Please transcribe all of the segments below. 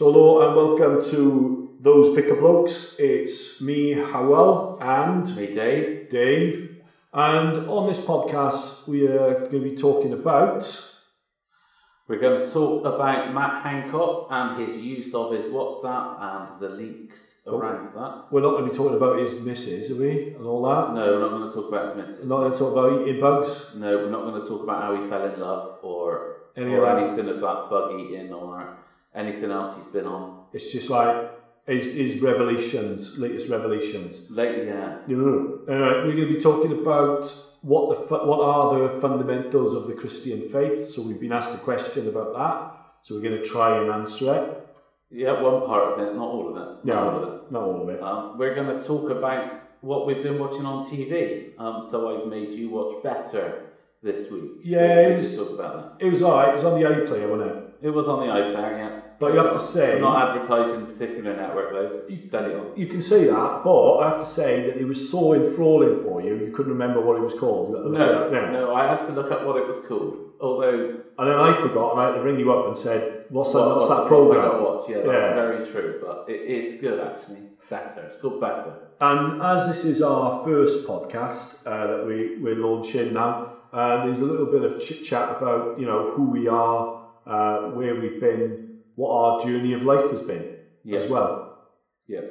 So hello and welcome to those Vicar Blokes. It's me, Howell, and Me, Dave. Dave. And on this podcast, we are going to be talking about. We're going to talk about Matt Hancock and his use of his WhatsApp and the leaks Oh. around that. We're not going to be talking about his misses, are we? And all that. No, we're not going to talk about his We're not going to talk about eating bugs. No, we're not going to talk about how he fell in love or, Any or of anything of that bug eating or anything else he's been on. It's just like his, his revelations, latest revelations. Lately, yeah. Yeah. Anyway, we're going to be talking about what the what are the fundamentals of the Christian faith. So we've been asked a question about that. So we're going to try and answer it. Yeah, one part of it, not all of it. Not No. all of it. Not all of it. Um, we're going to talk about what we've been watching on TV. Um, so I've made you watch better this week. Yeah, if it was- talk about that. It was alright. It was on the iPlayer, wasn't it? It was on the iPlayer, yeah. But you have to say- I'm not advertising particular network though. You steady on. You can say that, but I have to say that it was so enthralling for you. You couldn't remember what it was called. You had to look it No, no, I had to look up what it was called. Although And then I forgot, and I had to ring you up and said, "What's that? What's that program?" I watch, yeah, that's Yeah. very true. But it is good actually. Better. It's called better. And as this is our first podcast uh, that we, we're launching now, uh, there's a little bit of chit chat about you know who we are, uh, where we've been, what our journey of life has been Yeah. as well. Yeah.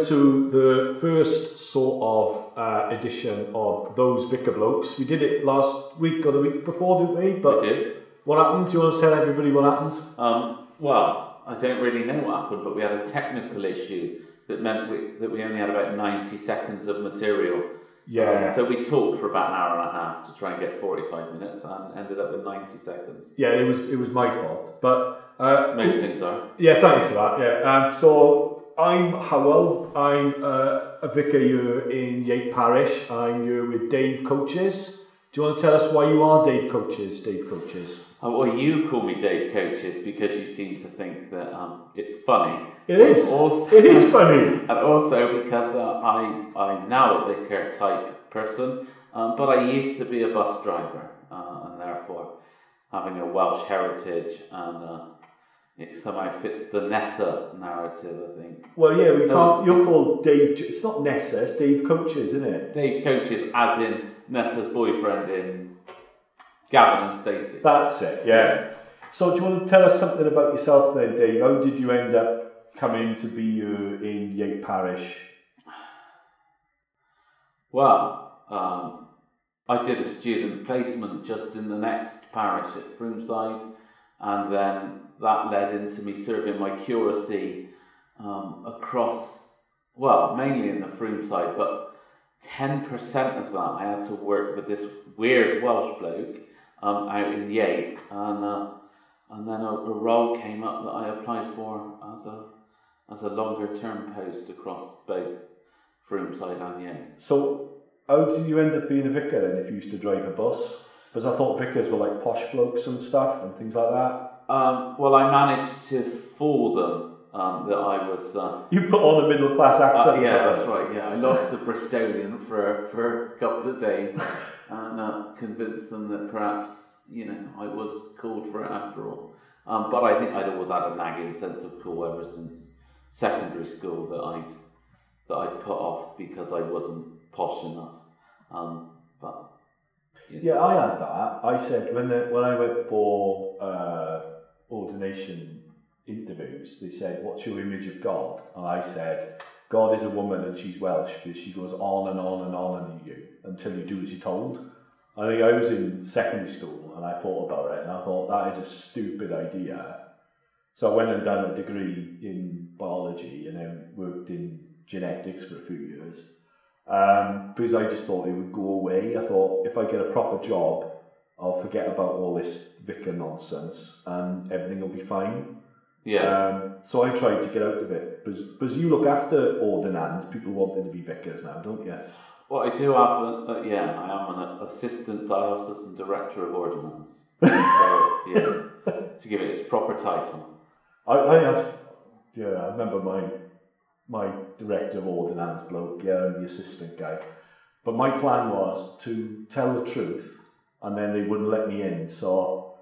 Welcome to the first sort of uh, edition of those Vicar Blokes. We did it last week or the week before, didn't we? But I did. what happened? Do you want to tell everybody what happened? Um, well, I don't really know what happened, but we had a technical issue that meant we, that we only had about 90 seconds of material. Yeah. Um, so we talked for about an hour and a half to try and get 45 minutes and ended up with 90 seconds. Yeah, it was it was my fault, but uh, Most things are. Yeah, thanks for that. Yeah, um, so I'm Howell. I'm uh, a vicar here in Yate Parish. I'm here with Dave Coaches. Do you want to tell us why you are Dave Coaches? Dave Coaches. Uh, well, you call me Dave Coaches because you seem to think that um, it's funny. It is. Also, It is funny. And also because uh, I, I'm now a vicar type person, um, but I used to be a bus driver, uh, and therefore having a Welsh heritage and uh, it somehow fits the Nessa narrative, I think. Well, yeah, we No, can't. You're called Dave. It's not Nessa. It's Dave Coaches, isn't it? Dave Coaches, as in Nessa's boyfriend in Gavin and Stacey. That's it. Yeah. So, do you want to tell us something about yourself then, Dave? How did you end up coming to be here in Yate Parish? Well, um, I did a student placement just in the next parish at Fromeside, and then that led into me serving my curacy um, across, well, mainly in the Fromeside, but 10% of that I had to work with this weird Welsh bloke um, out in Yate, and, uh, and then a, a role came up that I applied for as a, as a longer term post across both Fromeside and Yate. So, how did you end up being a vicar then if you used to drive a bus? Because I thought vicars were like posh blokes and stuff and things like that. Um, well, I managed to fool them um, that I was. Uh, You put on a middle class accent. uh, yeah, that's right. Yeah, I lost the Bristolian for for a couple of days, and uh, convinced them that perhaps you know I was called for it after all. Um, but I think I'd always had a nagging sense of cool ever since secondary school that I'd that I'd put off because I wasn't posh enough. Um, but Yeah, I had that. I said when the, when I went for uh, ordination interviews, they said, "What's your image of God?" And I said, "God is a woman and she's Welsh because she goes on and on and on you until you do as you're told." I think I was in secondary school and I thought about it and I thought that is a stupid idea. So I went and done a degree in biology and then worked in genetics for a few years. Um, because I just thought it would go away. I thought if I get a proper job, I'll forget about all this vicar nonsense and everything will be fine. Yeah. Um, so I tried to get out of it. Because, you look after ordinands, people wanting to be vicars now, don't you? Well, I do have, a, uh, yeah, I am an assistant diocesan director of ordinands. so, yeah, to give it its proper title. I, I asked, yeah, I remember my my director of ordinands bloke, yeah, and the assistant guy. But my plan was to tell the truth, and then they wouldn't let me in. So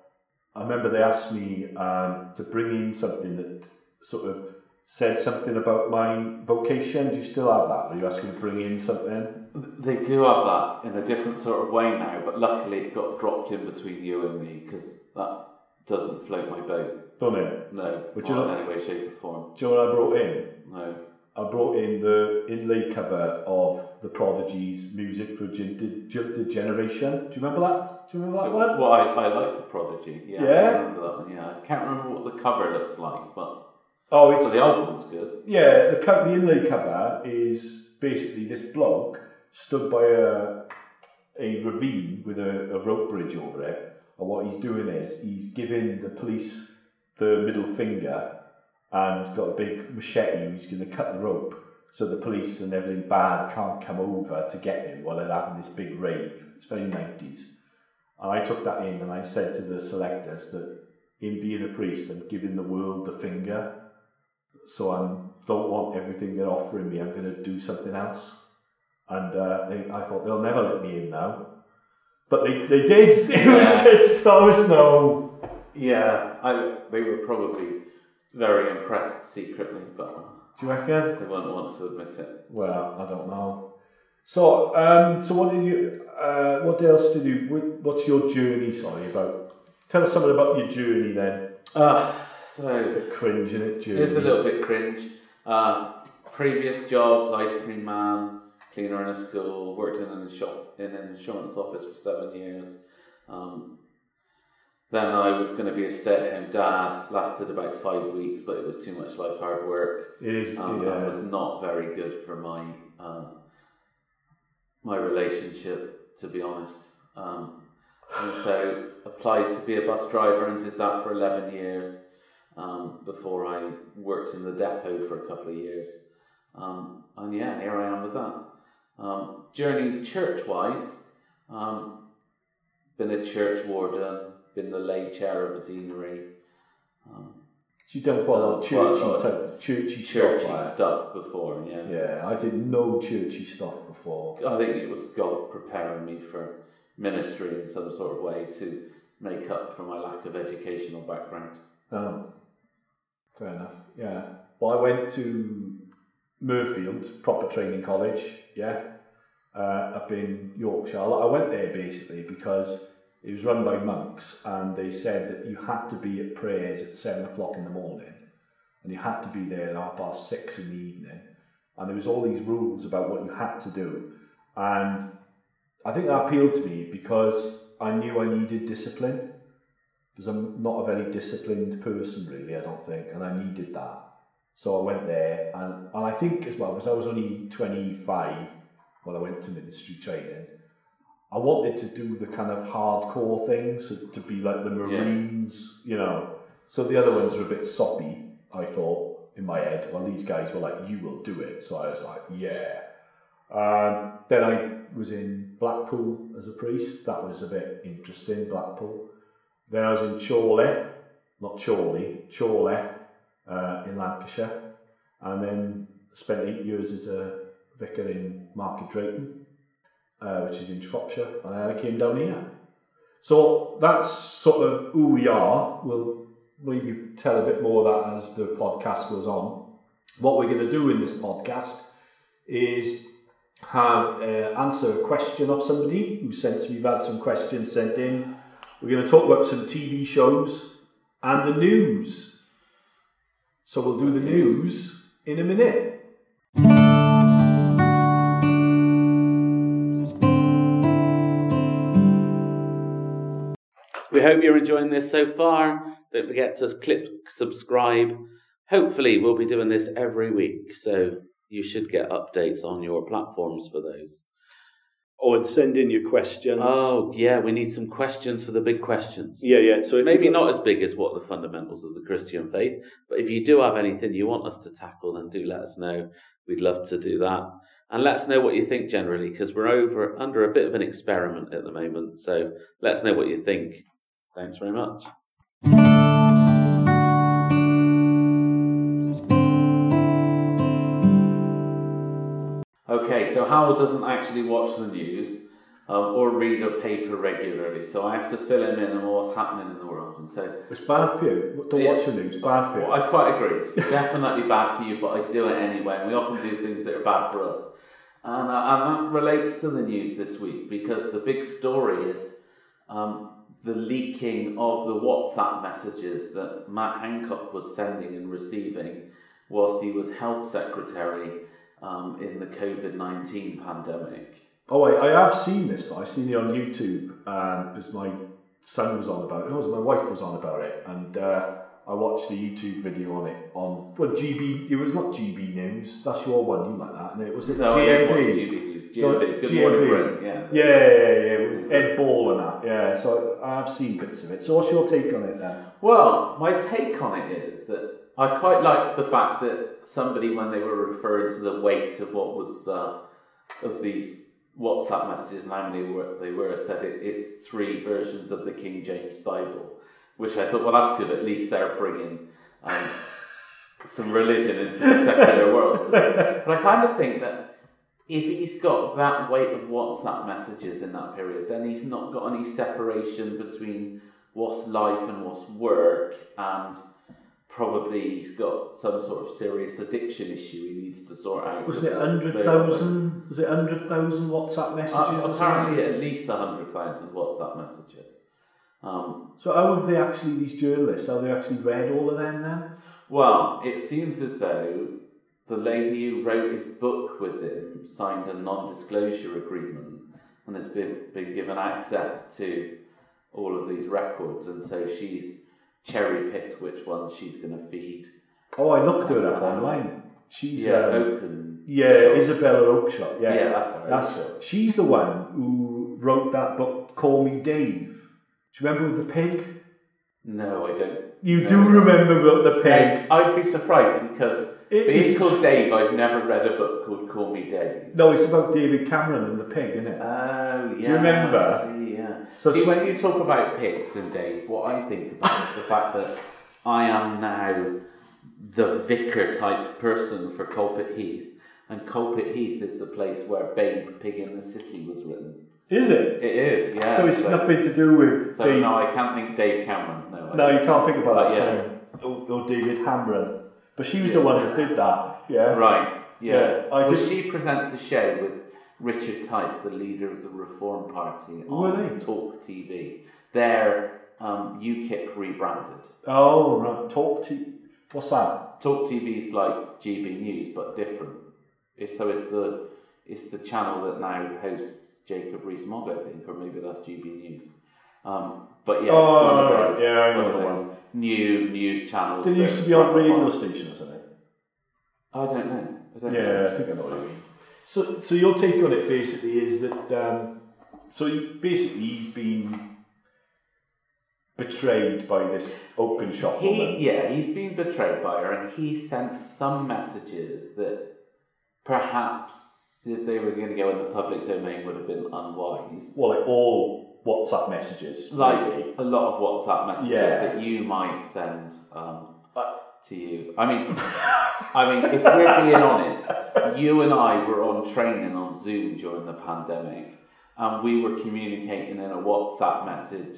I remember they asked me um, to bring in something that sort of said something about my vocation. Do you still have that? Are you asking to bring in something? They do have that in a different sort of way now, but luckily it got dropped in between you and me because that doesn't float my boat. Don't it? No, Would not you in look- any way, shape, or form. Do you know what I brought in? No. I brought in the inlay cover of the Prodigy's music for Jilted, Jilted Generation. Do you remember that? Do you remember that one? Well, I, I like the Prodigy. Yeah, Yeah? I remember that one. Yeah, I can't remember what the cover looks like, but, Oh, but it's the album's good. yeah. The co- the inlay cover is basically this bloke stood by a a ravine with a, a rope bridge over it, and what he's doing is he's giving the police the middle finger and got a big machete. He's going to cut the rope so the police and everything bad can't come over to get him while they're having this big rave. It's very nineties. And I took that in and I said to the selectors that in being a priest, I'm giving the world the finger. So I don't want everything they're offering me. I'm going to do something else. And uh, they, I thought they'll never let me in now. But they, they did. It was Yeah. just, I was no. Yeah, I, they were probably very impressed secretly, but Do you reckon? they won't want to admit it. Well, I don't know. So, um, so what did you? Uh, what else did you? wh- What's your journey? Sorry about. Tell us something about your journey then. Uh, It's a so, bit cringe, is it? Journey. it's a little bit cringe. Uh, previous jobs, ice cream man, cleaner in a school, worked in an, insur- in an insurance office for seven years. Um, then I was going to be a stay-at-home dad. Lasted about five weeks, but it was too much like hard work. It is. um, yeah. and was not very good for my uh, my relationship, to be honest. Um, and so applied to be a bus driver and did that for eleven years um, before I worked in the depot for a couple of years. Um, and yeah, here I am with that. Um, journey church wise, um, been a church warden, been the lay chair of a deanery. Um, So you've done quite a lot of churchy type, churchy, churchy stuff. like- stuff before, yeah. Yeah, I did no churchy stuff before. I think it was God preparing me for ministry in some sort of way to make up for my lack of educational background. Oh, fair enough. Yeah. Well, I went to Mirfield Proper Training College. Yeah, uh, up in Yorkshire. I went there basically because it was run by monks, and they said that you had to be at prayers at seven o'clock in the morning, and you had to be there at half past six in the evening, and there was all these rules about what you had to do, and I think that appealed to me because I knew I needed discipline. Because I'm not a very disciplined person, really, I don't think, and I needed that. So I went there, and, and I think as well, because I was only 25 when I went to ministry training, I wanted to do the kind of hardcore things, so to be like the Marines, you know. So the other ones were a bit soppy, I thought, in my head. Well, these guys were like, you will do it. So I was like, yeah. Um, then I was in Blackpool as a priest. That was a bit interesting, Blackpool. Then I was in Chorley, not Chorley, Chorley uh, in Lancashire. And then spent eight years as a vicar in Market Drayton, uh, which is in Shropshire. And I came down here. So that's sort of who we are. We'll maybe tell a bit more of that as the podcast goes on. What we're going to do in this podcast is have uh, answer a question of somebody who sent. We've had some questions sent in. We're going to talk about some TV shows and the news. So we'll do the news in a minute. We hope you're enjoying this so far. Don't forget to click subscribe. Hopefully, we'll be doing this every week, so you should get updates on your platforms for those. Oh, and send in your questions. Oh, yeah, we need some questions for the big questions. yeah, yeah. So Maybe not as big as what the fundamentals of the Christian faith, but if you do have anything you want us to tackle, then do let us know. We'd love to do that. And let us know what you think generally, because we're over under a bit of an experiment at the moment. So let us know what you think. Thanks very much. Okay, so Howell doesn't actually watch the news um, or read a paper regularly, so I have to fill him in on what's happening in the world. And so It's bad for you. Don't watch the news. Bad for you. well, I quite agree. It's definitely bad for you, but I do it anyway. And we often do things that are bad for us. And, uh, and that relates to the news this week because the big story is um, the leaking of the WhatsApp messages that Matt Hancock was sending and receiving whilst he was health secretary um, in the COVID 19 pandemic. Oh, I, I have seen this. I've seen it on YouTube um, because my son was on about it. No, it was my wife was on about it, and uh, I watched the YouTube video on it on well GB. It was not GB News. That's your one. You like that? And it was it No, I didn't watch GMB. GB News. So, GMB. Good morning, Britain. Yeah. Yeah, yeah, yeah, Ed Ball and that. Yeah, so I have seen bits of it. So what's your take on it then? Well, my take on it is that I quite liked the fact that somebody, when they were referring to the weight of what was uh, of these WhatsApp messages and how many were, they were, said it, it's three versions of the King James Bible, which I thought, well, that's good. At least they're bringing um, some religion into the secular world. But I kind of think that if he's got that weight of WhatsApp messages in that period, then he's not got any separation between what's life and what's work, and probably he's got some sort of serious addiction issue he needs to sort out. Was it hundred thousand? Was it hundred thousand WhatsApp messages? Uh, apparently, at least hundred thousand WhatsApp messages. Um, So how have they actually these journalists? How they actually read all of them then? Well, it seems as though the lady who wrote his book with him signed a non-disclosure agreement and has been, been given access to all of these records, and so she's cherry-picked which ones she's going to feed. Oh, I looked her up online. She's yeah, um, open. yeah, Isabella Oakeshott. Yeah, Yeah, that's her. That's her. She's the one who wrote that book, Call Me Dave. Do you remember the pig? No, I don't. You No. do remember the pig? I'd be surprised because being is- called Dave, I've never read a book called Call Me Dave. No, it's about David Cameron and the pig, isn't it? Oh, yeah. Do you remember? I See, yeah. So See, it's when you talk about pigs and Dave, what I think about is the fact that I am now the vicar type person for Coalpit Heath, and Coalpit Heath is the place where Babe Pig in the City was written. Is it? It is, yeah. so it's nothing to do with So Dave. no, I can't think Dave Cameron. No, I No, you can't think about But that. yeah. Or, or David Cameron. But she was the one that did that. Yeah. Right. Yeah. Yeah, well, she presents a show with Richard Tice, the leader of the Reform Party, on? Talk TV. They're um, UKIP rebranded. Oh, right. Talk TV. What's that? Talk TV's like GB News, but different. It's, so it's the it's the channel that now hosts Jacob Rees-Mogg, I think, or maybe that's GB News. Um, but yeah, Oh, one of those, Yeah, I know one of the those new news channels. Did it used to be on radio upon- stations, it? I don't know. I don't Yeah, know. I think I know what you mean. So, so your take on it basically is that um, so basically he's been betrayed by this Oakeshott He, woman. yeah, he's been betrayed by her, and he sent some messages that perhaps, if they were going to go in the public domain, would have been unwise. Well, like all WhatsApp messages, Like really. a lot of WhatsApp messages Yeah. that you might send um, to you. I mean, I mean, if we're being honest, you and I were on training on Zoom during the pandemic, and we were communicating in a WhatsApp message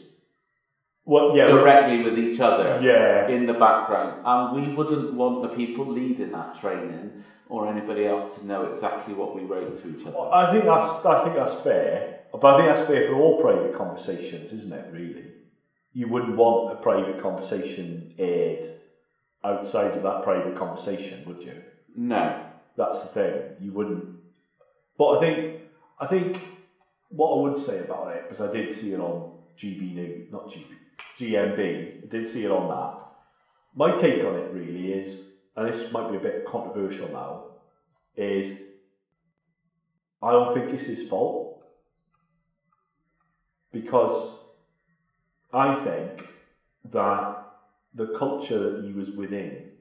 Well, yeah, directly with each other. yeah. in the background, and we wouldn't want the people leading that training or anybody else to know exactly what we wrote to each other. I think that's I think that's fair, but I think that's fair for all private conversations, isn't it? Really, you wouldn't want a private conversation aired outside of that private conversation, would you? No, That's the thing. You wouldn't. But I think I think what I would say about it because I did see it on GB News, not GB, GMB. I did see it on that. My take on it really is, and this might be a bit controversial now, is I don't think it's his fault. Because I think that the culture that he was within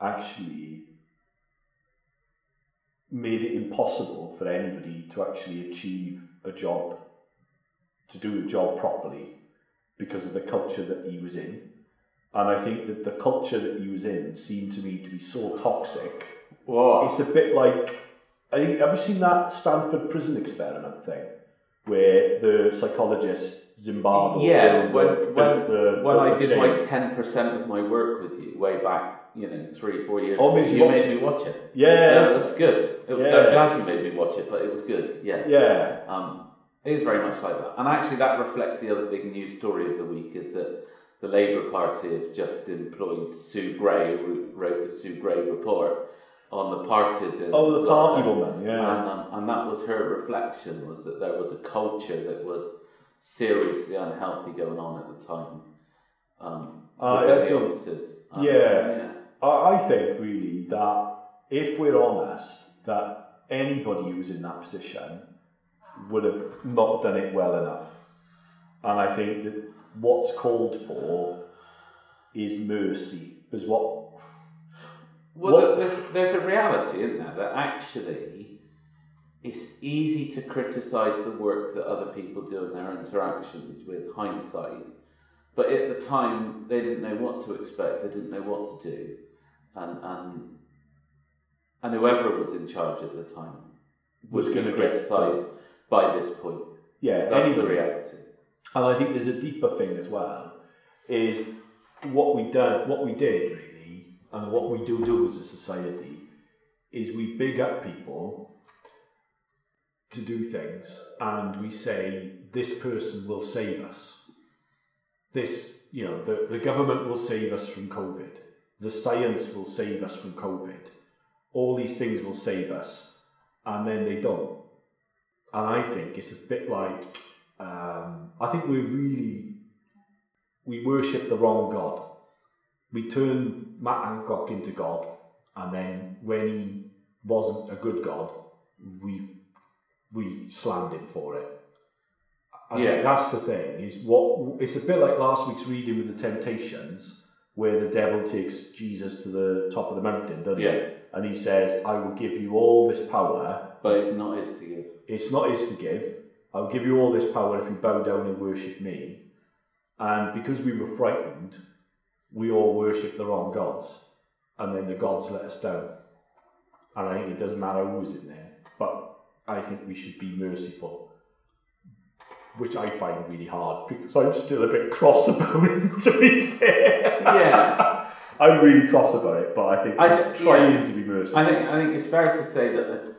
actually made it impossible for anybody to actually achieve a job, to do a job properly, because of the culture that he was in. And I think that the culture that he was in seemed to me to be so toxic. What? It's a bit like, I think, have you seen that Stanford prison experiment thing? Where the psychologist Zimbardo. Yeah, the- when the- when, the- when the I did my ten percent of my work with you way back, you know, three four years Oh, ago, you you watch made it? me watch it. Yeah, Yeah, that's- that's good. It was. Yeah. I'm glad you made me watch it, but it was good. Yeah. yeah. Um, it is very much like that, and actually, that reflects the other big news story of the week is that the Labour Party have just employed Sue Gray, who wrote the Sue Gray report on the parties in Oh, the party lockdown. woman, yeah. and, um, and that was her reflection was that there was a culture that was seriously unhealthy going on at the time um, Uh, within I the think- offices. Um, yeah. I I think really that if we're honest, that anybody who was in that position would have not done it well enough. And I think that what's called for is mercy. Because what Well, What- there's, there's a reality, isn't there, that actually it's easy to criticise the work that other people do in their interactions with hindsight. But at the time, they didn't know what to expect, they didn't know what to do. And, and, and whoever was in charge at the time was going gonna be criticised by this point. yeah, That's the reality. And I think there's a deeper thing as well, is what we done, what we did and what we do do as a society, is we big up people to do things, and we say this person will save us. This, you know, the, the government will save us from COVID. The science will save us from COVID. All these things will save us, and then they don't. And I think it's a bit like um, I think we really we worship the wrong God. We turned Matt Hancock into God, and then when he wasn't a good God, we we slammed him for it. I Yeah. that's the thing. Is what it's a bit like last week's reading with the Temptations, where the devil takes Jesus to the top of the mountain, doesn't Yeah. he? And he says, "I will give you all this power But it's not his to give. it's not his to give. I'll give you all this power if you bow down and worship me. And because we were frightened, we all worship the wrong gods. And then the gods let us down. And I think it doesn't matter who's in there, but I think we should be merciful. Which I find really hard because I'm still a bit cross about it, to be fair. Yeah. I'm really cross about it, but I think I I'm d- trying yeah. to be merciful. I think I think it's fair to say that, uh,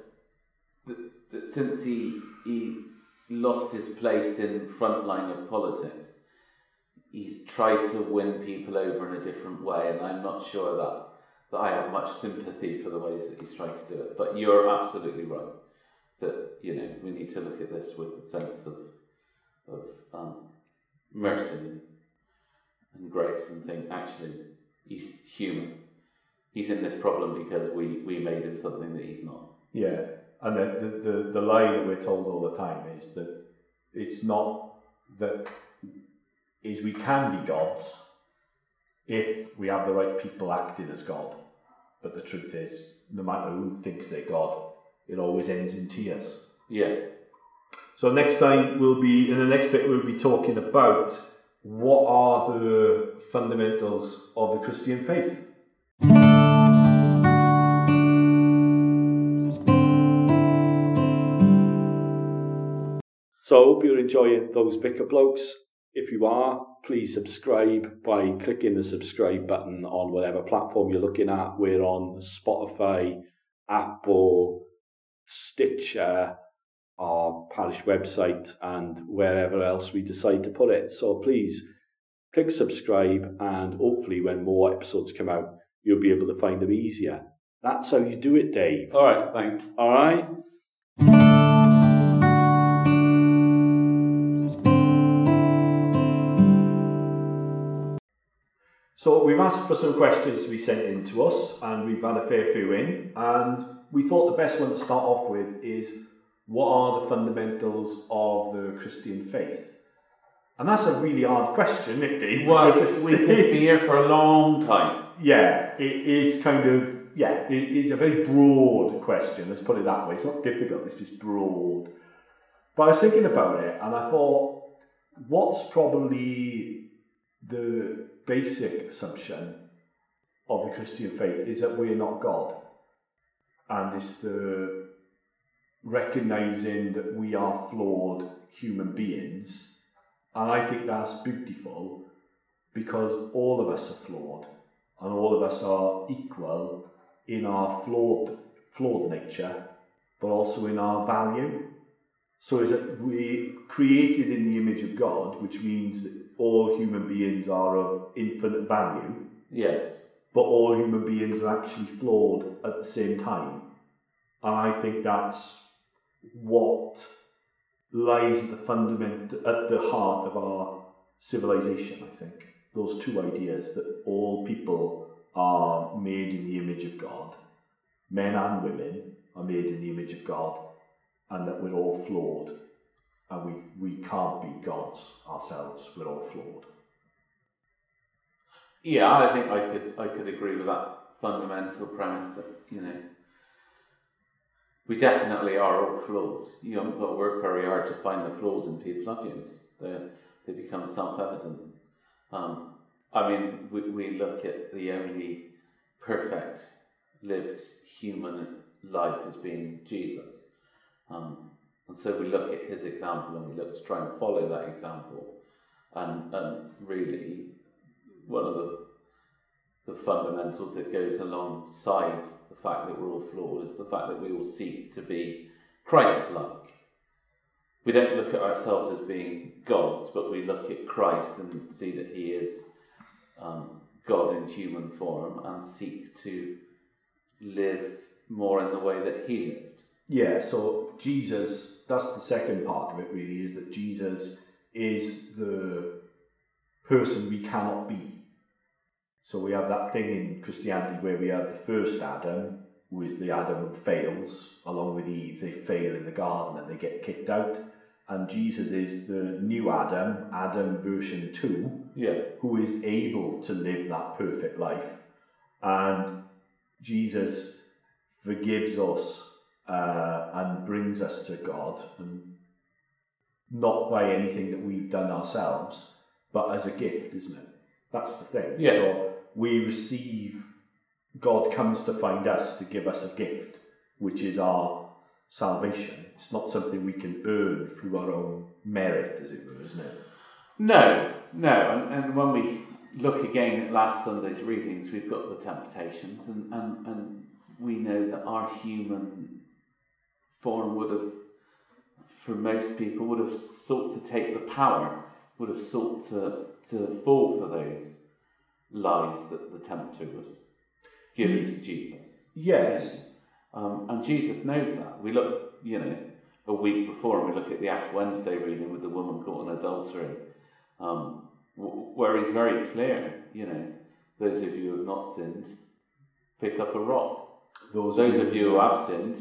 that, that since he he lost his place in front line of politics, he's tried to win people over in a different way, and I'm not sure that that I have much sympathy for the ways that he's tried to do it. But you're absolutely right that you know we need to look at this with a sense of of um, mercy and, and grace, and think actually he's human he's in this problem because we, we made him something that he's not. Yeah, and the, the, the, the lie that we're told all the time is that it's not that is we can be gods if we have the right people acting as God. But the truth is, no matter who thinks they're God, it always ends in tears. Yeah. So next time we'll be in the next bit we'll be talking about what are the fundamentals of the Christian faith. So I hope you're enjoying those Vicar Blokes. If you are, please subscribe by clicking the subscribe button on whatever platform you're looking at. We're on Spotify, Apple, Stitcher, our parish website, and wherever else we decide to put it. So please click subscribe, and hopefully, when more episodes come out, you'll be able to find them easier. That's how you do it, Dave. All right. Thanks. All right. So we've asked for some questions to be sent in to us, and we've had a fair few in. And we thought the best one to start off with is what are the fundamentals of the Christian faith? And that's a really hard question, Nick. Well, we could be here for a long time. Yeah, it is kind of, yeah, it is a very broad question, let's put it that way. It's not difficult, it's just broad. But I was thinking about it and I thought, what's probably the basic assumption of the Christian faith is that we're not God. And it's the recognizing that we are flawed human beings. And I think that's beautiful because all of us are flawed and all of us are equal in our flawed flawed nature, but also in our value. So is that we created in the image of God, which means that all human beings are of infinite value, Yes. but all human beings are actually flawed at the same time. And I think that's what lies at the fundament at the heart of our civilization, I think. Those two ideas that all people are made in the image of God, men and women are made in the image of God, and that we're all flawed and we, we can't be gods ourselves, we're all flawed. Yeah, I think I could I could agree with that fundamental premise that you know we definitely are all flawed. You got to work very hard to find the flaws in people, have you? They they become self evident. Um, I mean, we, we look at the only perfect lived human life as being Jesus. Um, and so we look at his example and we look to try and follow that example. And, and really, one of the the fundamentals that goes alongside the fact that we're all flawed is the fact that we all seek to be Christ-like. We don't look at ourselves as being gods, but we look at Christ and see that He is um, God in human form and seek to live more in the way that He lived. Yeah, so Jesus, that's the second part of it really, is that Jesus is the person we cannot be. So we have that thing in Christianity where we have the first Adam, who is the Adam who fails, along with Eve. They fail in the garden and they get kicked out. And Jesus is the new Adam, Adam version 2, Yeah, who is able to live that perfect life. And Jesus forgives us uh, and brings us to God, and not by anything that we've done ourselves, but as a gift, isn't it? That's the thing. Yeah. So we receive, God comes to find us to give us a gift, which is our salvation. It's not something we can earn through our own merit, as it were, isn't it? No, no, and, and when we look again at last Sunday's readings, we've got the temptations, and, and, and we know that our human form would have, for most people, would have sought to take the power, would have sought to, to fall for those lies that the tempter was giving to Jesus. Yes. Um, and Jesus knows that. We look, you know, a week before, and we look at the Ash Wednesday reading with the woman caught in adultery, um, where he's very clear, you know, those of you who have not sinned, pick up a rock. Those, Those of you who have sinned,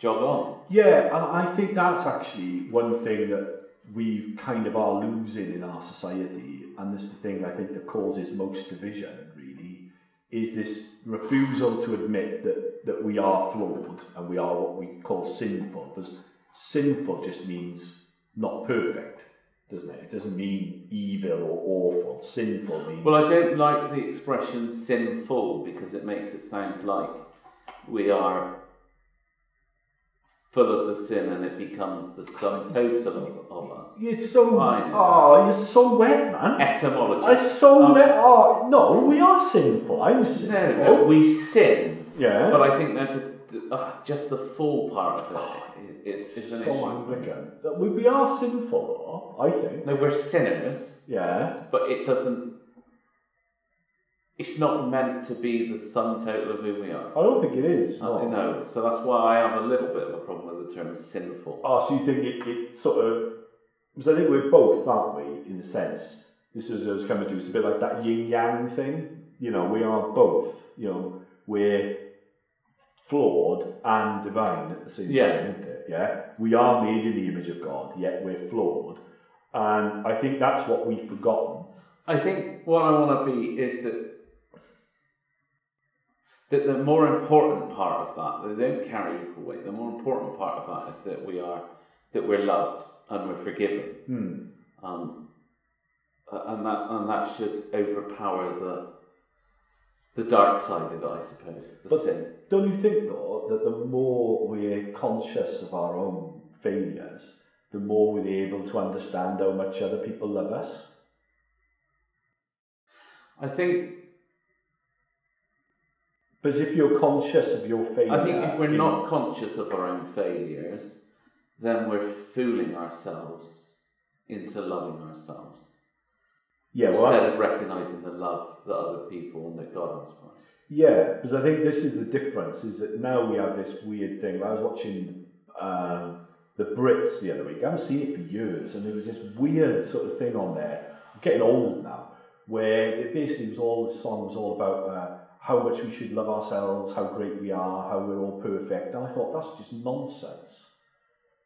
jog on. Yeah, and I think that's actually one thing that we kind of are losing in our society, and this is the thing I think that causes most division, really, is this refusal to admit that, that we are flawed and we are what we call sinful, because sinful just means not perfect, doesn't it? It doesn't mean evil or awful. Sinful means. Well, I don't like the expression sinful because it makes it sound like we are full of the sin and it becomes the sum total of, of us. You're so. Fine. Oh, you're so wet, man. Etymology. I'm so Um, wet. Oh, no, we are sinful. I'm sinful. No, no, we sin, Yeah. but I think there's a uh, just the full part of it. it is, is, is an so issue. We, we are sinful, I think. No, we're sinners, Yeah. but it doesn't. It's not meant to be the sum total of who we are. I don't think it is. No. no, so that's why I have a little bit of a problem with the term sinful. Oh, so you think it, it sort of. Because I think we're both, aren't we, in a sense? This is what I was coming to. It's a bit like that yin yang thing. You know, we are both. You know, we're flawed and divine at the same Yeah. time, isn't it? Yeah. We are made in the image of God, yet we're flawed. And I think that's what we've forgotten. I think what I want to be is that that the more important part of that, they don't carry equal weight. The more important part of that is that we are that we're loved and we're forgiven. Hmm. Um, and that and that should overpower the the dark side of it, I suppose, the But- sin. Don't you think, though, that the more we're conscious of our own failures, the more we're able to understand how much other people love us? I think Because if you're conscious of your failure, I think if we're not conscious of our own failures, then we're fooling ourselves into loving ourselves. yeah, well, instead of recognizing the love that other people and that God has for us. yeah, because I think this is the difference: is that now we have this weird thing. I was watching um, the Brits the other week. I haven't seen it for years, and there was this weird sort of thing on there. I'm getting old now, where it basically was all the song was all about. Uh, how much we should love ourselves, how great we are, how we're all perfect. And I thought that's just nonsense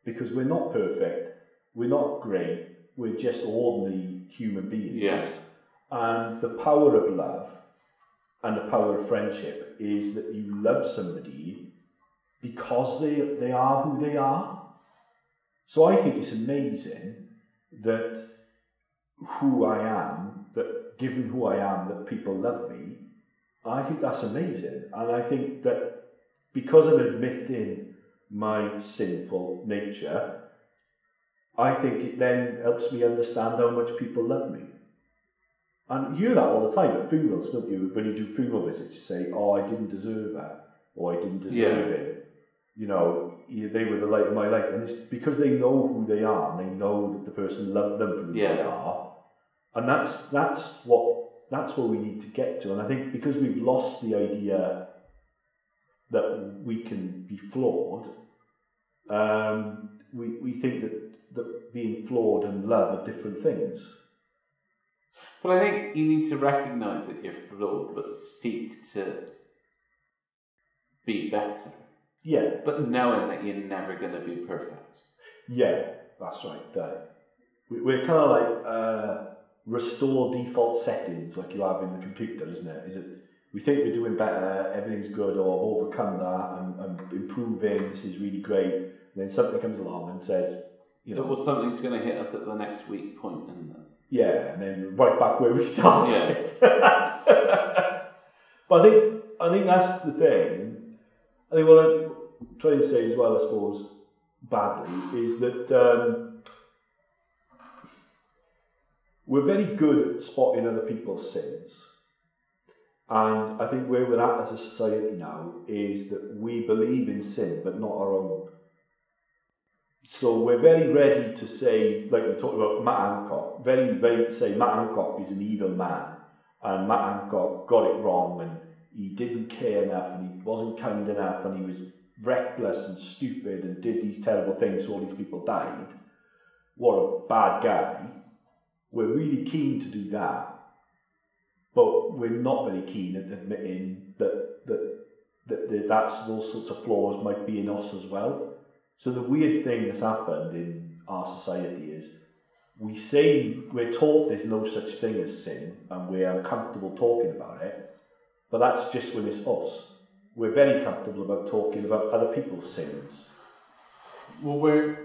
because we're not perfect, we're not great, we're just ordinary human beings. Yes. And the power of love and the power of friendship is that you love somebody because they, they are who they are. So I think it's amazing that who I am, that given who I am, that people love me. I think that's amazing. And I think that because I'm admitting my sinful nature, I think it then helps me understand how much people love me. And you hear that all the time at funerals, don't you? When you do funeral visits, you say, Oh, I didn't deserve that, or I didn't deserve Yeah. it. You know, they were the light of my life. And it's because they know who they are, and they know that the person loved them for who they are. And that's that's what that's where we need to get to. And I think because we've lost the idea that we can be flawed, um, we, we think that, that being flawed and love are different things. But I think you need to recognize that you're flawed, but seek to be better. Yeah, But knowing that you're never going to be perfect. yeah, that's right. We, we're kind of like uh, restore default settings like you have in the computer, isn't it? Is it? We think we're doing better, everything's good, or overcome that and, and improving. This is really great. And then something comes along and says, you know, Well, something's going to hit us at the next weak point, it? Yeah, and then right back where we started. but I think I think that's the thing. I think what I'm trying to say as well, I suppose, badly, is that um, we're very good at spotting other people's sins. And I think where we're at as a society now is that we believe in sin, but not our own. So we're very ready to say, like we talked about Matt Hancock, very ready to say Matt Hancock is an evil man, and Matt Hancock got it wrong, and he didn't care enough, and he wasn't kind enough, and he was reckless and stupid, and did these terrible things, so all these people died. What a bad guy. We're really keen to do that, but we're not very keen at admitting that that that, that that's those sorts of flaws might be in us as well. So the weird thing that's happened in our society is we say we're taught there's no such thing as sin and we're uncomfortable talking about it, but that's just when it's us. We're very comfortable about talking about other people's sins. Well, we're.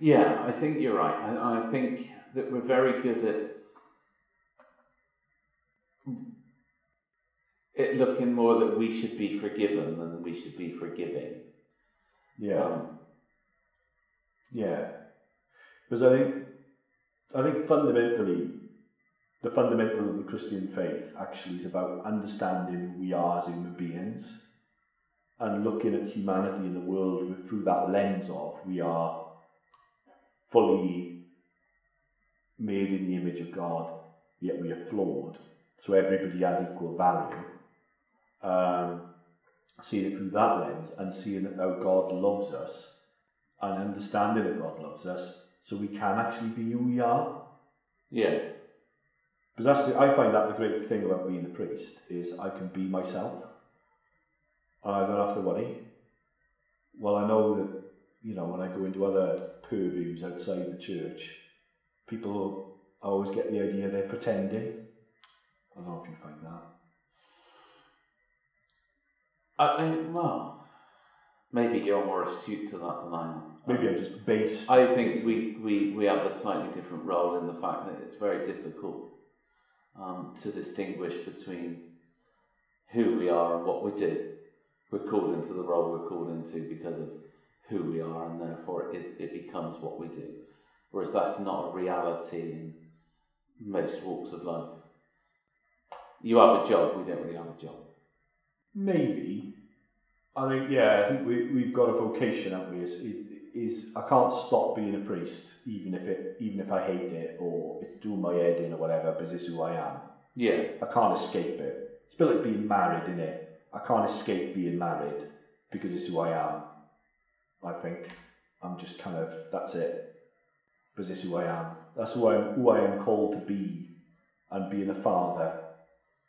Yeah, I think you're right. I, I think that we're very good at it looking more that we should be forgiven than we should be forgiving. Yeah. Um, Yeah, because I think I think fundamentally, the fundamental of the Christian faith actually is about understanding who we are as human beings, and looking at humanity in the world through that lens of we are fully made in the image of God, yet we are flawed. So everybody has equal value. Um, seeing it through that lens and seeing that how God loves us and understanding that God loves us so we can actually be who we are. yeah, Because that's the, I find that the great thing about being a priest is I can be myself. And I don't have to worry. Well, I know that, you know, when I go into other purviews outside the church, people always get the idea they're pretending. I don't know if you find that. I, I well, maybe you're more astute to that than I am. Maybe I'm just based. I think we, we, we have a slightly different role in the fact that it's very difficult um, to distinguish between who we are and what we do. We're called into the role we're called into because of who we are, and therefore it, is, it becomes what we do. Whereas that's not a reality in most walks of life. You have a job, we don't really have a job. Maybe. I think yeah. I think we we've got a vocation, haven't we? Is, is I can't stop being a priest, even if it even if I hate it or it's doing my head in or whatever. Because this is who I am. Yeah, I can't escape it. It's a bit like being married, isn't it? I can't escape being married because it's who I am. I think I'm just kind of that's it. Because it's who I am. That's who I'm who I am called to be, and being a father.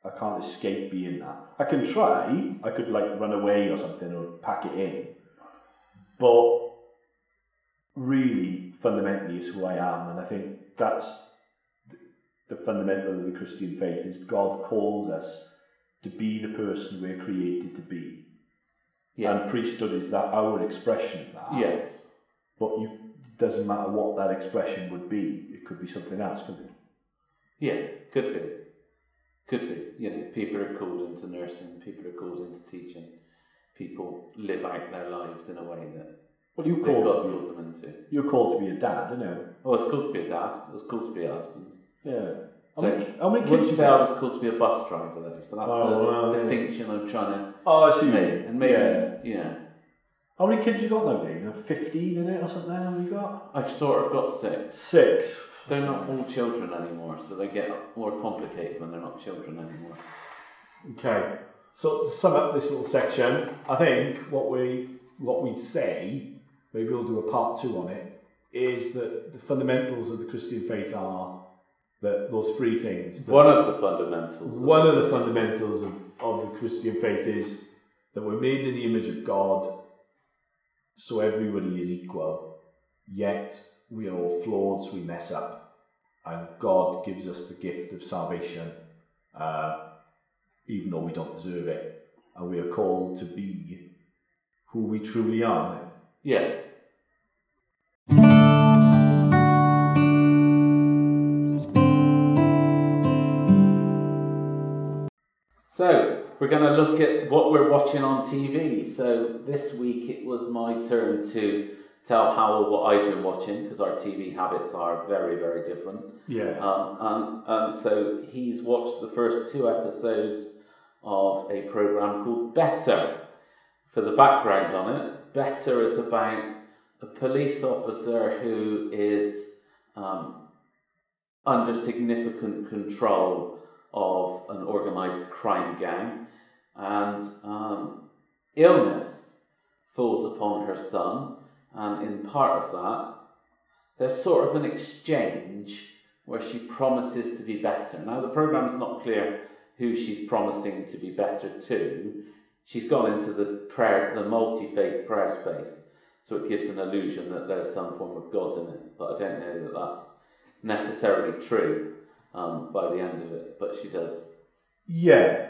I can't escape being that. I can try. I could like run away or something or pack it in, but really, fundamentally, is who I am, and I think that's the fundamental of the Christian faith is God calls us to be the person we're created to be. yes. And priesthood is that our expression of that. Yes. But you, it doesn't matter what that expression would be. It could be something else, couldn't it? Yeah, could be. Could be. You know, people are called into nursing, people are called into teaching, people live out their lives in a way that Well, you're that called, to be, called them into. you're called to be a dad, you know. Oh, it's called to be a dad, it was called to be a husband. Yeah. How So, many, how many kids you say I was called to be a bus driver though, so that's Oh, the well, yeah. distinction I'm trying to. Oh, I see. make. And maybe, Yeah. yeah. How many kids you got now, Dave? You know, 15 in it or something? Many you got? I've sort of got six. Six. They're not all children anymore, so they get more complicated when they're not children anymore. Okay. So to sum up this little section, I think what we what we'd say, maybe we'll do a part two on it, is that the fundamentals of the Christian faith are that those three things. One of the fundamentals. one of the fundamentals of, of the Christian faith is that we're made in the image of God, so everybody is equal, yet we are all flawed, so we mess up. And God gives us the gift of salvation, uh, even though we don't deserve it. And we are called to be who we truly are. Yeah. So, we're going to look at what we're watching on TV. So, this week it was my turn to tell Howell what I've been watching because our TV habits are very, very different. Yeah. Um, and, and so he's watched the first two episodes of a program called Better. For the background on it, Better is about a police officer who is um, under significant control of an organised crime gang, and um, illness falls upon her son, and in part of that, there's sort of an exchange where she promises to be better. Now, the program's not clear who she's promising to be better to. She's gone into the prayer, the multi-faith prayer space, so it gives an illusion that there's some form of God in it. But I don't know that that's necessarily true um, by the end of it. But she does. Yeah,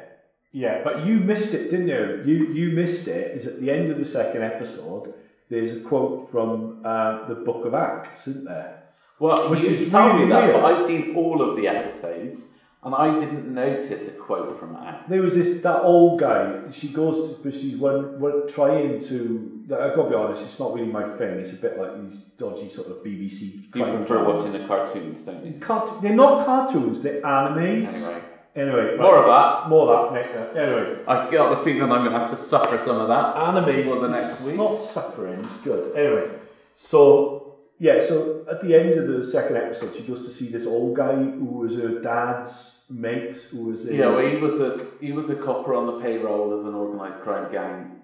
yeah, but you missed it, didn't you? You you missed it. Is at the end of the second episode. There's a quote from uh, the Book of Acts, isn't there? Well, Which you is tell really me that, weird. but I've seen all of the episodes, and I didn't notice a quote from Act. There was this that old guy. She goes to, but she's one, one trying to. I gotta be honest, it's not really my thing. It's a bit like these dodgy sort of BBC. You prefer watching the cartoons, don't you? Cart- they're not cartoons. They're animes. Anyway, Anyway, more right, of that. more of that. Next, uh, anyway, I got the feeling I'm going to have to suffer some of that animes. for the it's next week. not suffering. It's good. Anyway, so yeah, so at the end of the second episode, she goes to see this old guy who was her dad's mate, was a, Yeah, well, he was a he was a copper on the payroll of an organised crime gang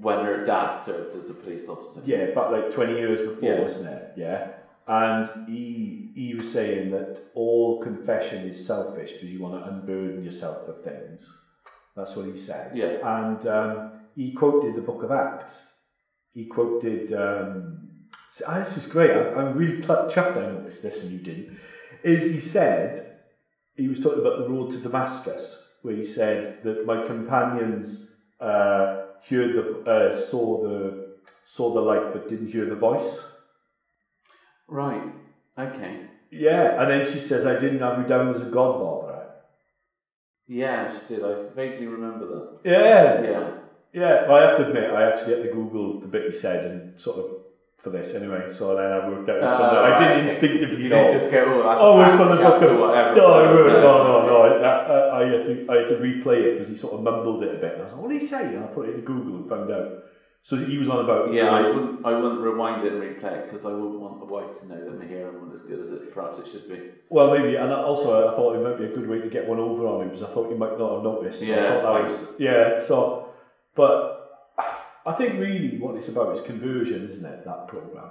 when her dad served as a police officer. Yeah, but like 20 years before, Yeah. wasn't it? Yeah. And he he was saying that all confession is selfish because you want to unburden yourself of things. That's what he said. Yeah. And um, he quoted the book of Acts. He quoted um, ah, this is great. I, I'm really pl- chuffed I noticed this and you didn't. Is he said, he was talking about the road to Damascus, where he said that my companions uh, heard the, uh, saw the saw the light but didn't hear the voice. Right. Okay. Yeah, and then she says, I didn't have you down as a god botherer. Yeah, she did. I vaguely remember that. Yeah, Yeah. Yeah, I have to admit, I actually had to Google the bit he said and sort of for this anyway, so then I worked out. Oh, ah, from. I didn't instinctively You know. didn't just go, oh, that's Oh, it's the book chapter of whatever. No, I no, no, no. I, I, I had to, I had to replay it because he sort of mumbled it a bit, and I was like, "What did he say?" And I put it into Google and found out. So he was on about. Yeah, I wouldn't. I wouldn't rewind it and replay it because I wouldn't want the wife to know that my hearing wasn't as good as it perhaps it should be. Well, maybe, and also I thought it might be a good way to get one over on him because I thought you might not have noticed. So I Yeah, thought that was yeah. So, but I think really what it's about is conversion, isn't it? That program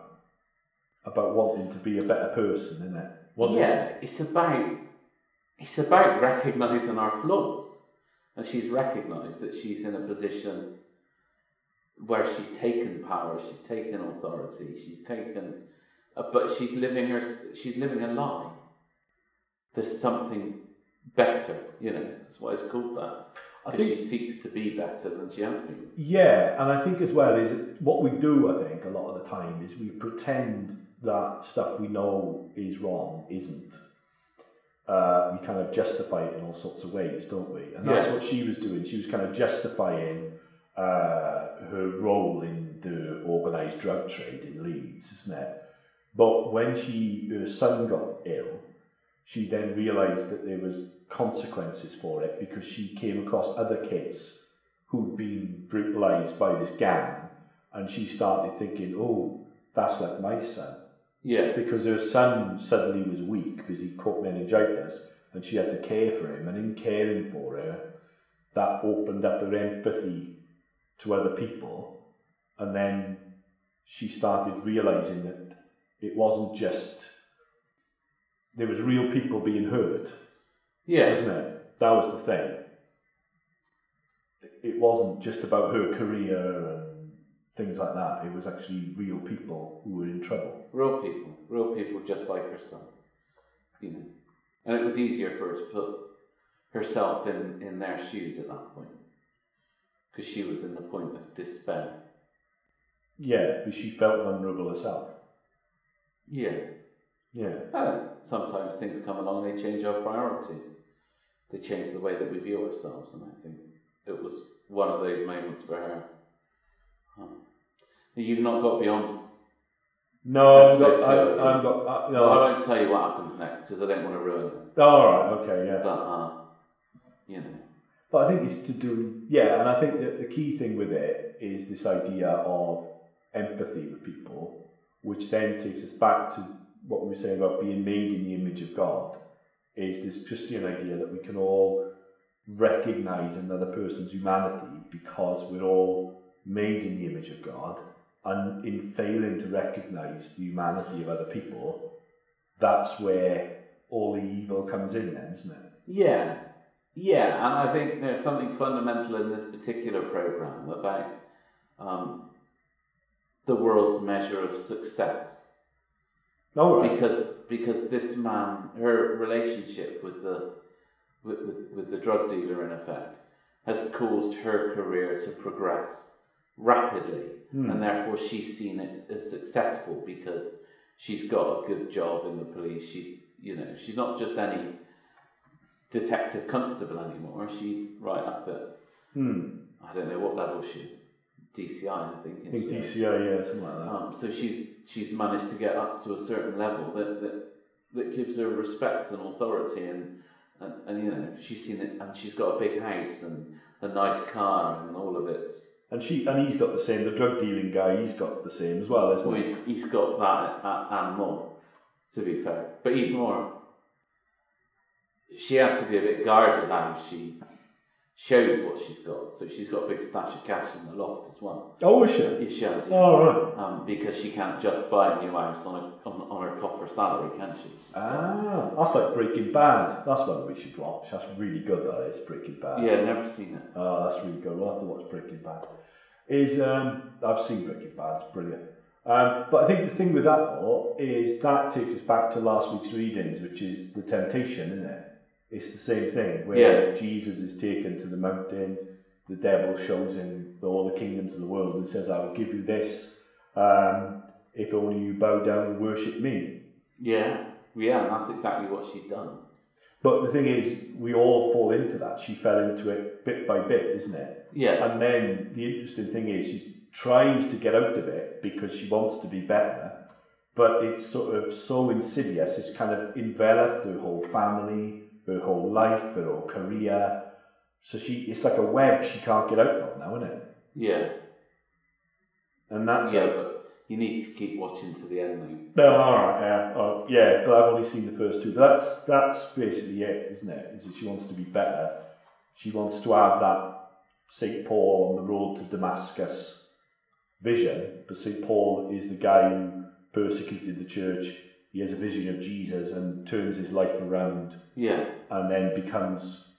about wanting to be a better person, isn't it? Wanting- yeah, it's about it's about recognizing our flaws, and she's recognized that she's in a position where she's taken power, she's taken authority, she's taken, uh, but she's living her she's living a lie. There's something better, you know. That's why it's called that. I think she seeks to be better than she has been. Yeah, and I think as well is what we do. I think a lot of the time is we pretend that stuff we know is wrong isn't. Uh, we kind of justify it in all sorts of ways, don't we? And that's Yeah. what she was doing. She was kind of justifying uh, her role in the organised drug trade in Leeds, isn't it? But when she her son got ill, she then realised that there was consequences for it because she came across other kids who'd been brutalised by this gang, and she started thinking, "Oh, that's like my son," Yeah, because her son suddenly was weak because he caught meningitis, and she had to care for him, and in caring for her, that opened up her empathy to other people, and then she started realising that it wasn't just there was real people being hurt yeah, Wasn't it? That was the thing. It wasn't just about her career and things like that. It was actually real people who were in trouble. real people, real people just like her son, you know. And it was easier for her to put herself in, in their shoes at that point because she was in the point of despair. Yeah, but she felt vulnerable herself. Yeah. Yeah. Uh, sometimes things come along, they change our priorities. They change the way that we view ourselves, and I think it was one of those moments for her. You've not got beyond. No, I'm got. I, I'm got, uh, No, I won't tell you what happens next because I don't want to ruin it. All right, okay, yeah. But uh, you know, But I think it's to do, yeah, and I think that the key thing with it is this idea of empathy with people, which then takes us back to what we saying about being made in the image of God, is this Christian idea that we can all recognize another person's humanity because we're all made in the image of God, and in failing to recognize the humanity of other people, that's where all the evil comes in, then, isn't it? Yeah, yeah, and I think there's something fundamental in this particular program about um, the world's measure of success, All right. because because this man, her relationship with the with, with, with the drug dealer, in effect, has caused her career to progress rapidly, Hmm. and therefore she's seen it as successful because she's got a good job in the police. She's you know she's not just any detective constable anymore. She's right up at Hmm. I don't know what level she is. DCI, I think. I think? DCI, yeah, something like that. Um, so she's she's managed to get up to a certain level that that, that gives her respect and authority and, and and you know she's seen it and she's got a big house and a nice car and all of it's And she and he's got the same. The drug dealing guy, he's got the same as well, isn't well, he? he's, he's got that and- more to be fair but he's more she has to be a bit guarded how she shows what she's got so she's got a big stash of cash in the loft as well Oh, is she? yeah, she has yeah. Oh, right. um, because she can't just buy a new house on, a, on, on her copper salary, can she? She's got- Ah, that's like Breaking Bad. That's one we should watch. That's really good. That is Breaking Bad. yeah, never seen it. Oh, that's really good. We'll have to watch Breaking Bad. Is um, I've seen Breaking Bad. It's brilliant. Um, but I think the thing with that though is that takes us back to last week's readings, which is the temptation, isn't it? It's the same thing where Jesus is taken to the mountain, the devil shows him all the kingdoms of the world and says, I will give you this um, if only you bow down and worship me. Yeah, yeah, and that's exactly what she's done. But the thing is, we all fall into that. She fell into it bit by bit, isn't it? Yeah, And then the interesting thing is, she tries to get out of it because she wants to be better, but it's sort of so insidious. It's kind of enveloped her whole family, her whole life, her whole career. So she, it's like a web she can't get out of now, isn't it? yeah, And that's yeah, like, but you need to keep watching to the end no, oh, all right, yeah, oh, yeah. But I've only seen the first two. But that's that's basically it, isn't it? Is that she wants to be better. She wants to have that Saint Paul on the road to Damascus vision. But Saint Paul is the guy who persecuted the church. He has a vision of Jesus and turns his life around. Yeah, and then becomes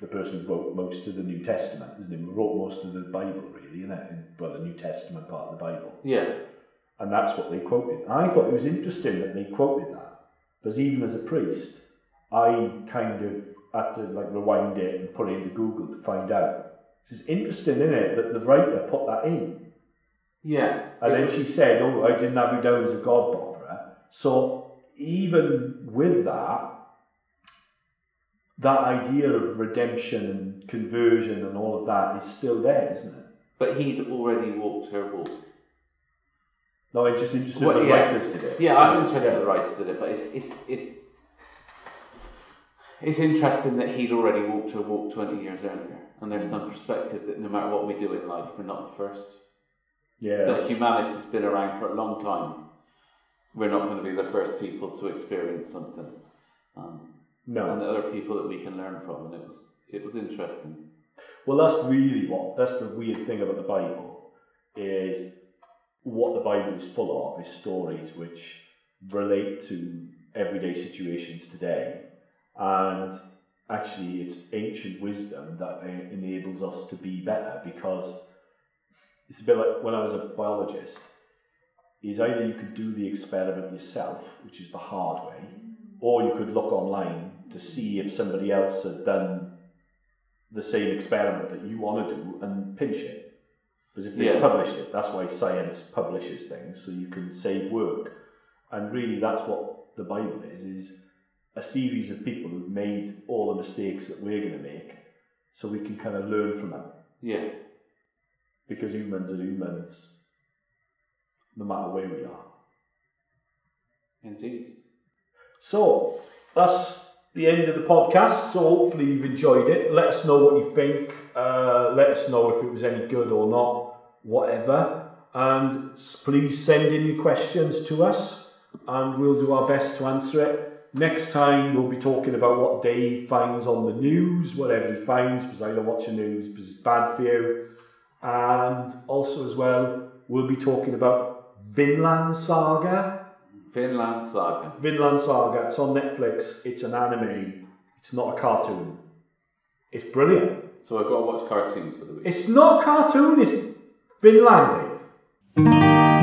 the person who wrote most of the New Testament, isn't he? Who wrote most of the Bible, really, isn't it? Well, the New Testament part of the Bible. yeah, And that's what they quoted. And I thought it was interesting that they quoted that. Because even as a priest, I kind of had to like rewind it and put it into Google to find out. So it's interesting, isn't it, that the writer put that in. yeah. And then she said, Oh, I didn't have you down as a God botherer. So even with that, that idea of redemption and conversion and all of that is still there, isn't it? But he'd already walked her walk. No, I'm just interested Well, in the yeah. writers did it. Yeah, I'm interested Yeah. in the rights did it, but it's it's it's it's interesting that he'd already walked her walk twenty years earlier, and there's some perspective that no matter what we do in life, we're not the first. Yeah. That humanity's been around for a long time. We're not going to be the first people to experience something, um, No. and are people that we can learn from, and it was it was interesting. Well, that's really what that's the weird thing about the Bible is what the Bible is full of is stories which relate to everyday situations today, and actually, it's ancient wisdom that enables us to be better because it's a bit like when I was a biologist. Is either you could do the experiment yourself, which is the hard way, or you could look online to see if somebody else had done the same experiment that you want to do and pinch it. Because if they Yeah. published it, that's why science publishes things, so you can save work. And really, that's what the Bible is: is a series of people who've made all the mistakes that we're going to make, so we can kind of learn from them. Yeah, Because humans are humans, no matter where we are. indeed. So that's the end of the podcast. So hopefully you've enjoyed it. Let us know what you think. Uh, let us know if it was any good or not, whatever. And please send in your questions to us, and we'll do our best to answer it. Next time we'll be talking about what Dave finds on the news, whatever he finds, because I don't watch the news because it's bad for you. And also as well, we'll be talking about Vinland Saga. Finland Saga. Vinland Saga. It's on Netflix. It's an anime. It's not a cartoon. It's brilliant. So I've got to watch cartoons for the week. It's not a cartoon. It's Vinland, Dave.